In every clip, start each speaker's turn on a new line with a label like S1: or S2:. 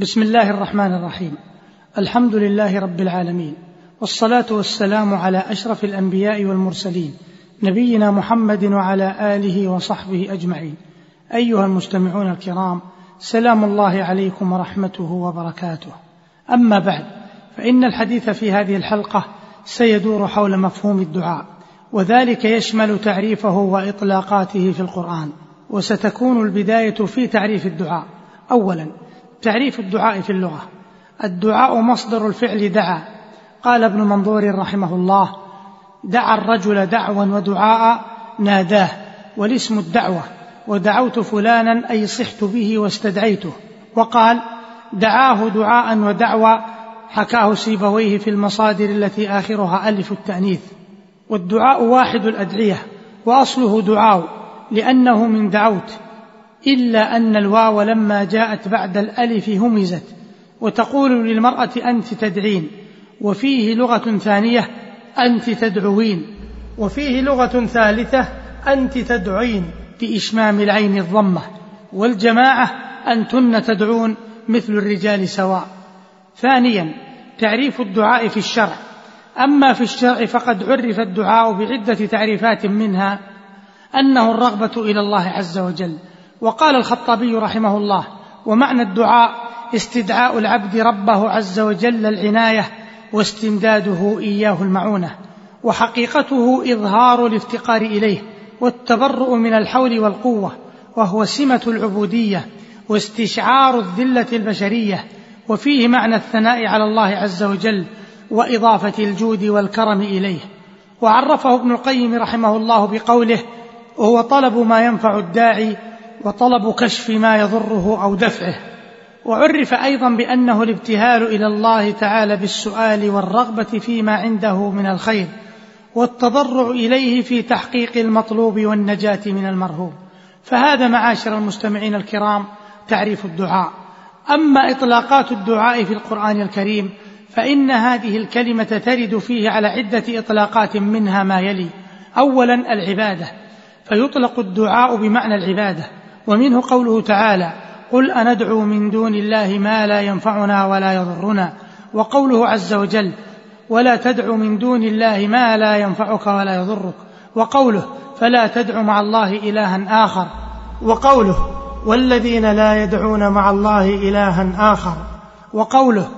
S1: بسم الله الرحمن الرحيم. الحمد لله رب العالمين. والصلاة والسلام على أشرف الأنبياء والمرسلين نبينا محمد وعلى آله وصحبه أجمعين. أيها المستمعون الكرام سلام الله عليكم ورحمته وبركاته. أما بعد فإن الحديث في هذه الحلقة سيدور حول مفهوم الدعاء وذلك يشمل تعريفه وإطلاقاته في القرآن وستكون البداية في تعريف الدعاء. اولا تعريف الدعاء في اللغة. الدعاء مصدر الفعل دعا. قال ابن منظور رحمه الله دعا الرجل دعوا ودعاء ناداه والاسم الدعوة ودعوت فلانا أي صحت به واستدعيته. وقال دعاه دعاء ودعوى حكاه سيبويه في المصادر التي آخرها ألف التأنيث. والدعاء واحد الأدعية وأصله دعاء لأنه من دعوت. إلا أن الواو لما جاءت بعد الألف همزت وتقول للمرأة أنت تدعين وفيه لغة ثانية أنت تدعوين وفيه لغة ثالثة أنت تدعين بإشمام العين الضمة والجماعة أنتن تدعون مثل الرجال سواء. ثانيا تعريف الدعاء في الشرع. أما في الشرع فقد عرف الدعاء بعدة تعريفات منها أنه الرغبة إلى الله عز وجل. وقال الخطابي رحمه الله ومعنى الدعاء استدعاء العبد ربه عز وجل العناية واستمداده إياه المعونة وحقيقته إظهار الافتقار إليه والتبرؤ من الحول والقوة وهو سمة العبودية واستشعار الذلة البشرية وفيه معنى الثناء على الله عز وجل وإضافة الجود والكرم إليه. وعرفه ابن القيم رحمه الله بقوله وهو طلب ما ينفع الداعي وطلب كشف ما يضره أو دفعه وعرف أيضا بأنه الابتهال إلى الله تعالى بالسؤال والرغبة فيما عنده من الخير والتضرع إليه في تحقيق المطلوب والنجاة من المرهوب. فهذا معاشر المستمعين الكرام تعريف الدعاء. أما إطلاقات الدعاء في القرآن الكريم فإن هذه الكلمة ترد فيه على عدة إطلاقات منها ما يلي. اولا العبادة فيطلق الدعاء بمعنى العبادة. ومنه قوله تعالى قل أندعو من دون الله ما لا ينفعنا ولا يضرنا. وقوله عز وجل ولا تدع من دون الله ما لا ينفعك ولا يضرك. وقوله فلا تدع مع الله إلها آخر. وقوله والذين لا يدعون مع الله إلها آخر. وقوله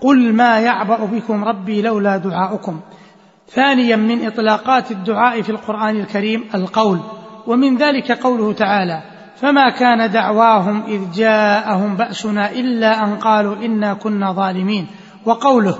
S1: قل ما يعبأ بكم ربي لولا دعاؤكم. ثانيا من إطلاقات الدعاء في القرآن الكريم القول. ومن ذلك قوله تعالى فما كان دعواهم إذ جاءهم بأسنا إلا أن قالوا إنا كنا ظالمين. وقوله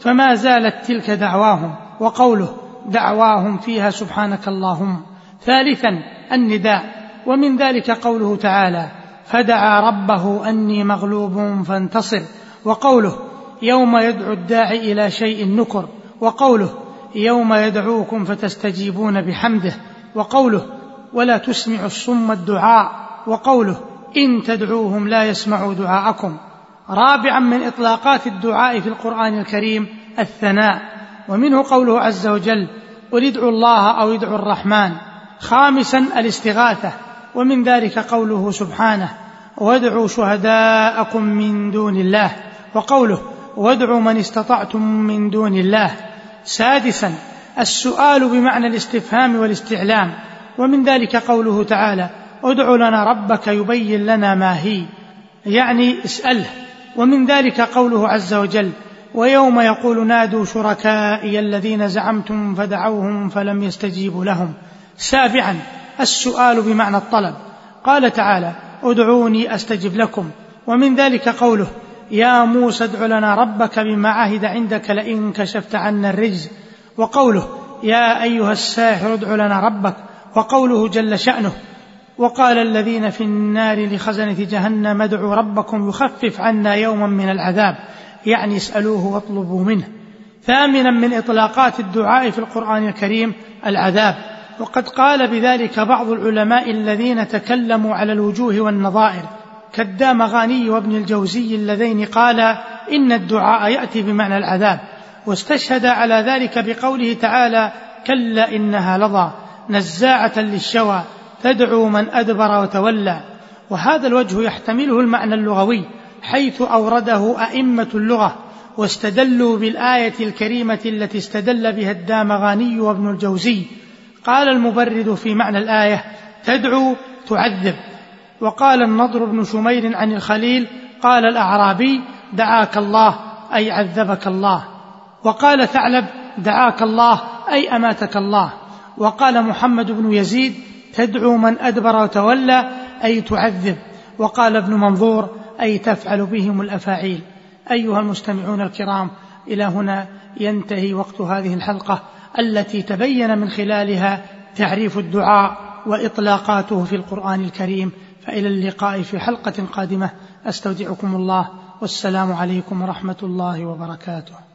S1: فما زالت تلك دعواهم وقوله دعواهم فيها سبحانك اللهم. ثالثا النداء ومن ذلك قوله تعالى فدعا ربه أني مغلوب فانتصر. وقوله يوم يدعو الداعي إلى شيء نكر. وقوله يوم يدعوكم فتستجيبون بحمده. وقوله ولا تسمع الصم الدعاء وقوله إن تدعوهم لا يسمعوا دعاءكم. رابعا من إطلاقات الدعاء في القرآن الكريم الثناء. ومنه قوله عز وجل قل ادعوا الله أو ادعوا الرحمن. خامسا الاستغاثة. ومن ذلك قوله سبحانه وادعوا شهداءكم من دون الله. وقوله وادعوا من استطعتم من دون الله. سادسا السؤال بمعنى الاستفهام والاستعلام. ومن ذلك قوله تعالى ادع لنا ربك يبين لنا ما هي. يعني اسأله. ومن ذلك قوله عز وجل ويوم يقول نادوا شركائي الذين زعمتم فدعوهم فلم يستجيبوا لهم. سابعا السؤال بمعنى الطلب. قال تعالى ادعوني أستجب لكم. ومن ذلك قوله يا موسى ادع لنا ربك بما عهد عندك لئن كشفت عنا الرجز. وقوله يا أيها الساحر ادع لنا ربك. وقوله جل شأنه وقال الذين في النار لخزنة جهنم ادعوا ربكم يخفف عنا يوما من العذاب يعني اسألوه واطلبوا منه. ثامنا من إطلاقات الدعاء في القرآن الكريم العذاب. وقد قال بذلك بعض العلماء الذين تكلموا على الوجوه والنظائر كالدامغاني وابن الجوزي اللذين قالا إن الدعاء يأتي بمعنى العذاب. واستشهد على ذلك بقوله تعالى كلا إنها لظى. نزاعة للشوى تدعو من أدبر وتولى. وهذا الوجه يحتمله المعنى اللغوي حيث أورده أئمة اللغة واستدلوا بالآية الكريمة التي استدل بها الدامغاني وابن الجوزي. قال المبرد في معنى الآية تدعو تعذب. وقال النضر بن شمير عن الخليل قال الأعرابي دعاك الله أي عذبك الله. وقال ثعلب دعاك الله أي أماتك الله. وقال محمد بن يزيد تدعو من أدبر وتولى أي تعذب. وقال ابن منظور أي تفعل بهم الأفاعيل. أيها المستمعون الكرام إلى هنا ينتهي وقت هذه الحلقة التي تبين من خلالها تعريف الدعاء وإطلاقاته في القرآن الكريم. فإلى اللقاء في حلقة قادمة أستودعكم الله. والسلام عليكم ورحمة الله وبركاته.